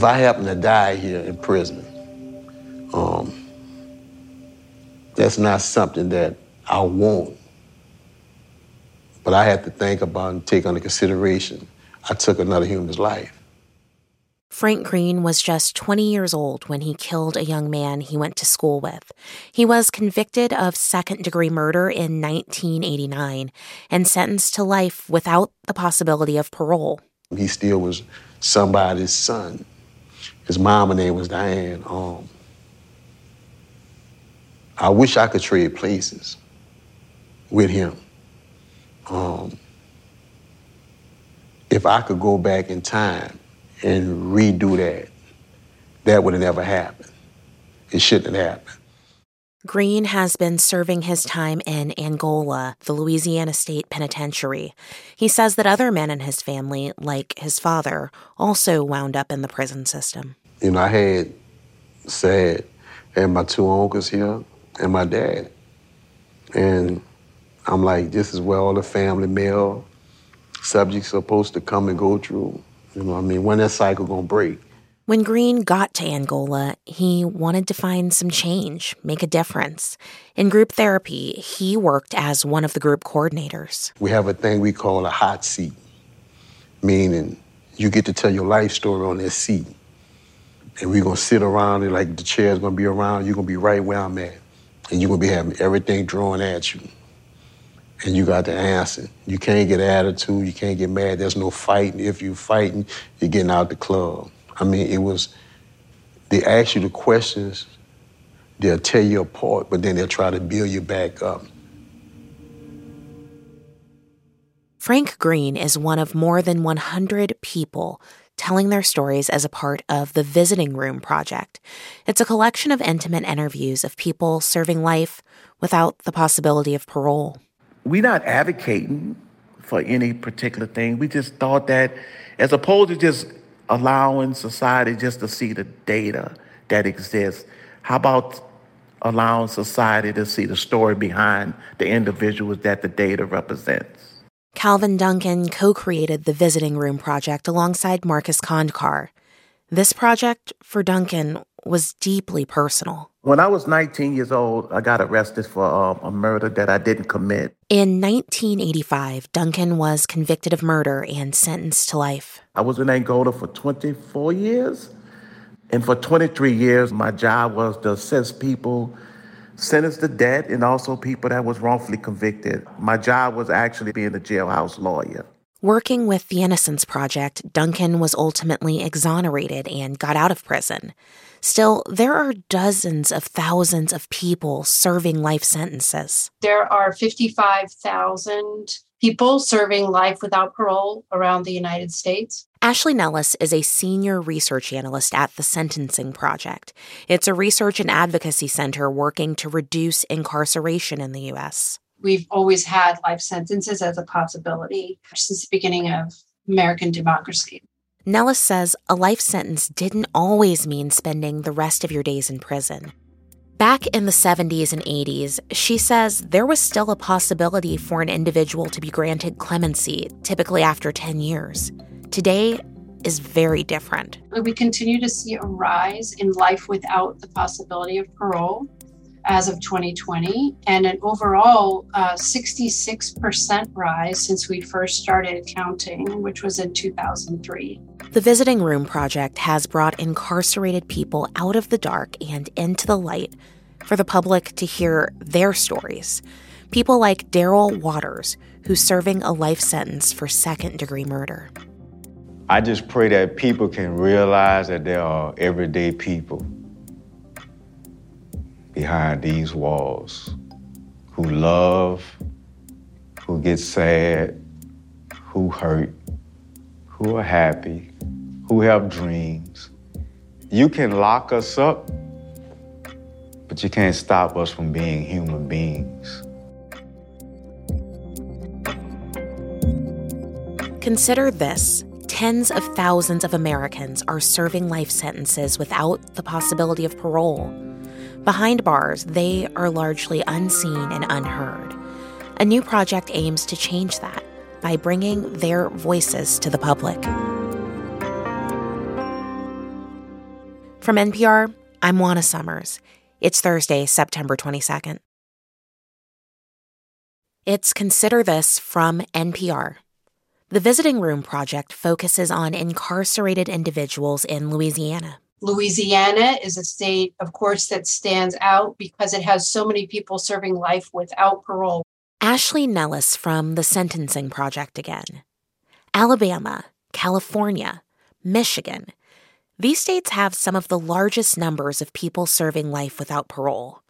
if I happen to die here in prison, um, that's not something that I want. But I have to think about and take under consideration I took another human's life. Frank Green was just 20 years old when he killed a young man he went to school with. He was convicted of second degree murder in 1989 and sentenced to life without the possibility of parole. He still was somebody's son. His mama name was Diane. Um, I wish I could trade places with him. Um, if I could go back in time and redo that, that would have never happened. It shouldn't have happened. Green has been serving his time in Angola, the Louisiana State Penitentiary. He says that other men in his family, like his father, also wound up in the prison system. You know, I had sad, and my two uncles here and my dad. And I'm like, this is where all the family male subjects are supposed to come and go through. You know I mean? When that cycle gonna break. When Green got to Angola, he wanted to find some change, make a difference. In group therapy, he worked as one of the group coordinators. We have a thing we call a hot seat, meaning you get to tell your life story on this seat. And we're gonna sit around and like the chair's gonna be around, you're gonna be right where I'm at. And you're gonna be having everything drawn at you and you got to answer. You can't get attitude, you can't get mad. There's no fighting. If you're fighting, you're getting out the club. I mean, it was, they ask you the questions, they'll tear you apart, but then they'll try to build you back up. Frank Green is one of more than 100 people telling their stories as a part of the Visiting Room Project. It's a collection of intimate interviews of people serving life without the possibility of parole we're not advocating for any particular thing. We just thought that as opposed to just allowing society just to see the data that exists, how about allowing society to see the story behind the individuals that the data represents? Calvin Duncan co created the Visiting Room Project alongside Marcus Kondkar. This project, for Duncan, was deeply personal. When I was 19 years old, I got arrested for um, a murder that I didn't commit. In 1985, Duncan was convicted of murder and sentenced to life. I was in Angola for 24 years. And for 23 years, my job was to assess people sentenced to death and also people that was wrongfully convicted. My job was actually being a jailhouse lawyer. Working with the Innocence Project, Duncan was ultimately exonerated and got out of prison. Still, there are dozens of thousands of people serving life sentences. There are 55,000 people serving life without parole around the United States. Ashley Nellis is a senior research analyst at the Sentencing Project. It's a research and advocacy center working to reduce incarceration in the U.S we've always had life sentences as a possibility since the beginning of American democracy. Nellis says a life sentence didn't always mean spending the rest of your days in prison. Back in the 70s and 80s, she says there was still a possibility for an individual to be granted clemency, typically after 10 years. Today is very different. We continue to see a rise in life without the possibility of parole as of 2020, and an overall uh, 66% rise since we first started counting, which was in 2003. The Visiting Room Project has brought incarcerated people out of the dark and into the light for the public to hear their stories. People like Daryl Waters, who's serving a life sentence for second degree murder. I just pray that people can realize that there are everyday people behind these walls who love, who get sad, who hurt, who are happy, who have dreams. You can lock us up, but you can't stop us from being human beings. Consider this tens of thousands of Americans are serving life sentences without the possibility of parole. Behind bars, they are largely unseen and unheard. A new project aims to change that by bringing their voices to the public. From NPR, I'm Juana Summers. It's Thursday, September 22nd. It's Consider This from NPR. The Visiting Room Project focuses on incarcerated individuals in Louisiana. Louisiana is a state, of course, that stands out because it has so many people serving life without parole. Ashley Nellis from the Sentencing Project again. Alabama, California, Michigan. These states have some of the largest numbers of people serving life without parole.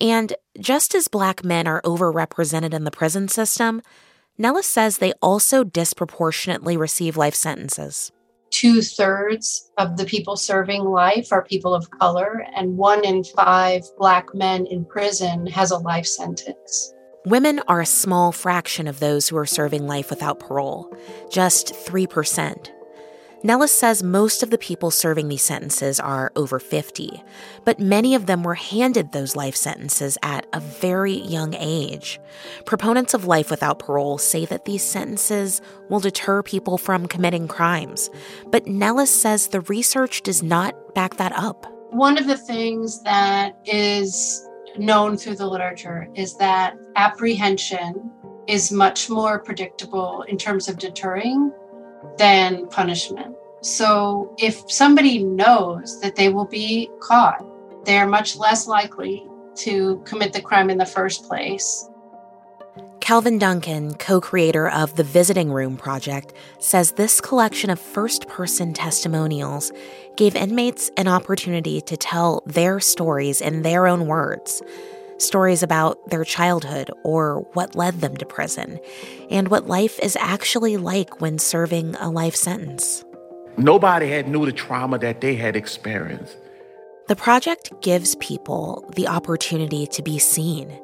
And just as black men are overrepresented in the prison system, Nellis says they also disproportionately receive life sentences two thirds of the people serving life are people of color, and one in five Black men in prison has a life sentence. Women are a small fraction of those who are serving life without parole, just 3%. Nellis says most of the people serving these sentences are over 50, but many of them were handed those life sentences at a very young age. Proponents of life without parole say that these sentences will deter people from committing crimes, but Nellis says the research does not back that up. One of the things that is known through the literature is that apprehension is much more predictable in terms of deterring than punishment. So if somebody knows that they will be caught, they're much less likely to commit the crime in the first place. Calvin Duncan, co creator of the Visiting Room Project, says this collection of first person testimonials gave inmates an opportunity to tell their stories in their own words stories about their childhood or what led them to prison, and what life is actually like when serving a life sentence. Nobody had knew the trauma that they had experienced. The project gives people the opportunity to be seen.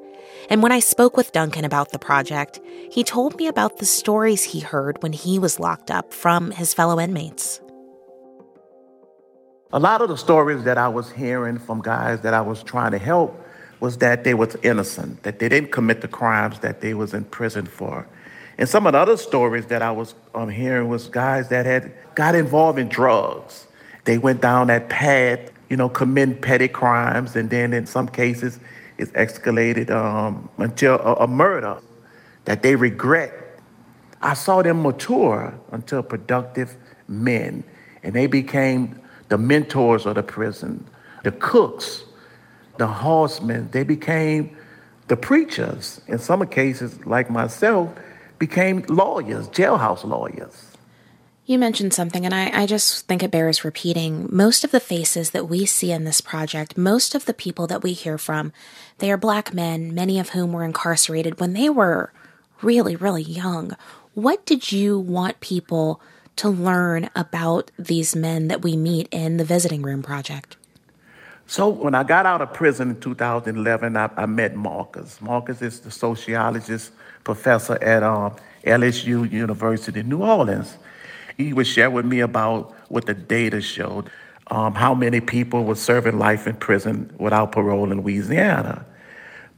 And when I spoke with Duncan about the project, he told me about the stories he heard when he was locked up from his fellow inmates. A lot of the stories that I was hearing from guys that I was trying to help was that they was innocent, that they didn't commit the crimes that they was in prison for. And some of the other stories that I was um, hearing was guys that had got involved in drugs. They went down that path, you know, committing petty crimes, and then in some cases, it's escalated um, until a, a murder that they regret. I saw them mature until productive men, and they became the mentors of the prison, the cooks, the horsemen, they became the preachers. In some cases, like myself, became lawyers, jailhouse lawyers. You mentioned something, and I, I just think it bears repeating. Most of the faces that we see in this project, most of the people that we hear from, they are black men, many of whom were incarcerated when they were really, really young. What did you want people to learn about these men that we meet in the Visiting Room Project? So when I got out of prison in 2011, I, I met Marcus. Marcus is the sociologist professor at um, LSU University, in New Orleans. He would share with me about what the data showed, um, how many people were serving life in prison without parole in Louisiana.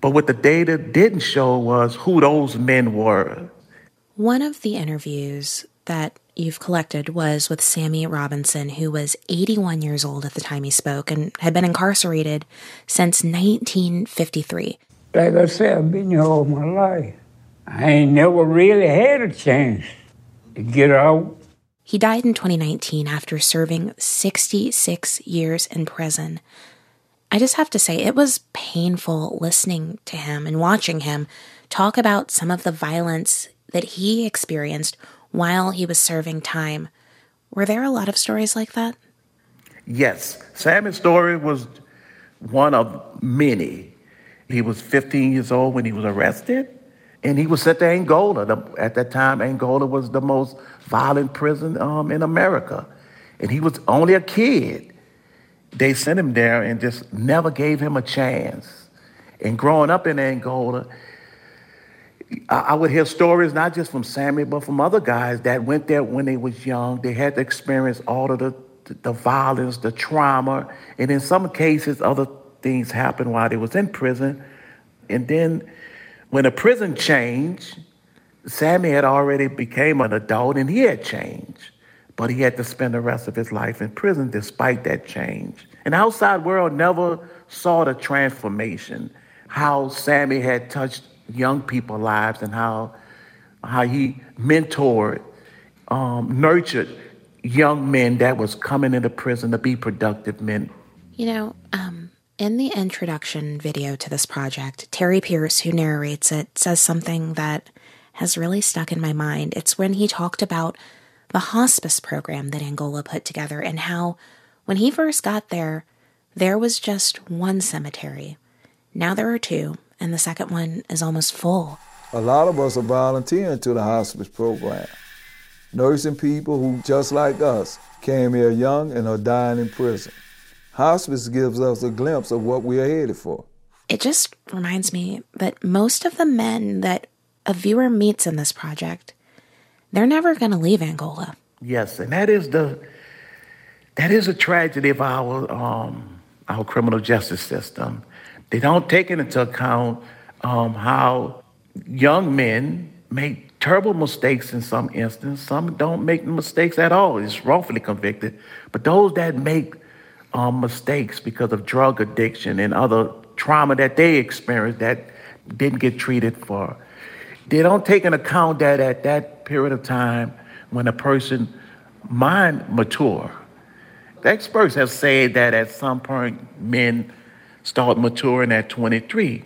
But what the data didn't show was who those men were. One of the interviews that you've collected was with Sammy Robinson, who was 81 years old at the time he spoke and had been incarcerated since 1953. Like I said, I've been here all my life. I ain't never really had a chance to get out. He died in 2019 after serving 66 years in prison. I just have to say, it was painful listening to him and watching him talk about some of the violence that he experienced while he was serving time. Were there a lot of stories like that? Yes. Sammy's story was one of many. He was 15 years old when he was arrested, and he was sent to Angola. At that time, Angola was the most violent prison um, in America. And he was only a kid. They sent him there and just never gave him a chance. And growing up in Angola, I would hear stories not just from Sammy, but from other guys that went there when they was young. They had to experience all of the, the violence, the trauma, and in some cases, other things happened while they was in prison. And then when the prison changed, Sammy had already became an adult and he had changed. but he had to spend the rest of his life in prison despite that change. And the outside world never saw the transformation, how Sammy had touched young people's lives and how, how he mentored, um, nurtured young men that was coming into prison to be productive men. You know, um, in the introduction video to this project, Terry Pierce, who narrates it, says something that has really stuck in my mind. It's when he talked about the hospice program that Angola put together and how, when he first got there, there was just one cemetery. Now there are two, and the second one is almost full. A lot of us are volunteering to the hospice program, nursing people who, just like us, came here young and are dying in prison. Hospice gives us a glimpse of what we are headed for. It just reminds me that most of the men that a viewer meets in this project, they're never going to leave Angola. Yes, and that is the that is a tragedy of our um, our criminal justice system. They don't take into account um, how young men make terrible mistakes in some instances. Some don't make mistakes at all. It's wrongfully convicted. But those that make um, mistakes because of drug addiction and other trauma that they experienced that didn't get treated for, they don't take into account that at that period of time when a person mind mature. Experts have said that at some point men start maturing at 23.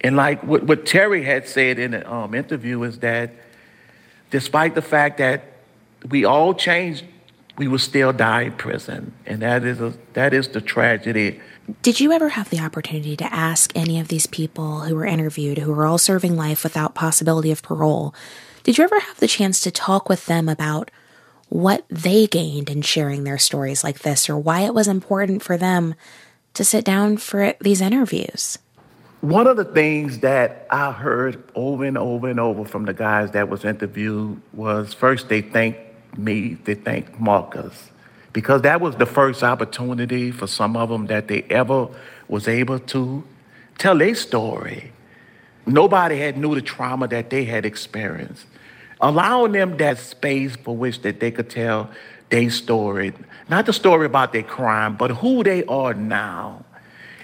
And like what, what Terry had said in an um, interview is that despite the fact that we all changed, we will still die in prison. And that is, a, that is the tragedy. Did you ever have the opportunity to ask any of these people who were interviewed, who were all serving life without possibility of parole, did you ever have the chance to talk with them about what they gained in sharing their stories like this or why it was important for them to sit down for these interviews? One of the things that I heard over and over and over from the guys that was interviewed was first they thanked me, they thanked Marcus, because that was the first opportunity for some of them that they ever was able to tell their story. Nobody had knew the trauma that they had experienced. Allowing them that space for which that they could tell their story, not the story about their crime, but who they are now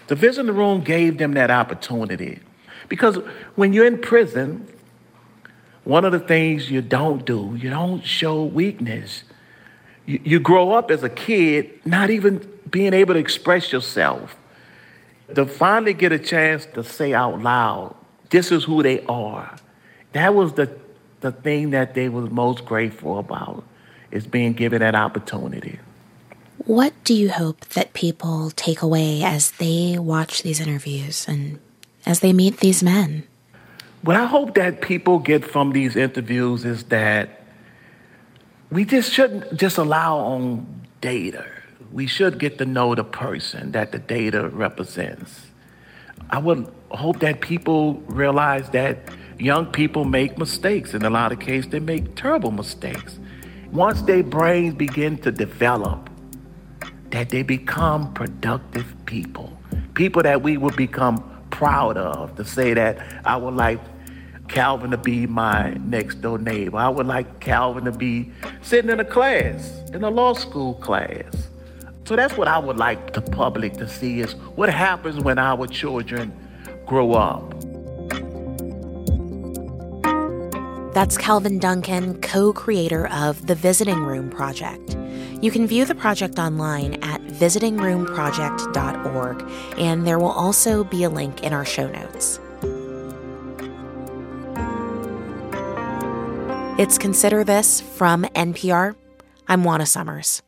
the visiting the room gave them that opportunity. Because when you're in prison, one of the things you don't do, you don't show weakness. You, you grow up as a kid not even being able to express yourself. To finally get a chance to say out loud, this is who they are. That was the, the thing that they were most grateful about, is being given that opportunity. What do you hope that people take away as they watch these interviews and as they meet these men? What I hope that people get from these interviews is that we just shouldn't just allow on data. We should get to know the person that the data represents. I would hope that people realize that young people make mistakes. In a lot of cases, they make terrible mistakes. Once their brains begin to develop, that they become productive people, people that we would become proud of to say that I would like Calvin to be my next door neighbor. I would like Calvin to be sitting in a class, in a law school class. So that's what I would like the public to see is what happens when our children grow up. That's Calvin Duncan, co creator of the Visiting Room Project. You can view the project online at visitingroomproject.org, and there will also be a link in our show notes. It's Consider This from NPR. I'm Juana Summers.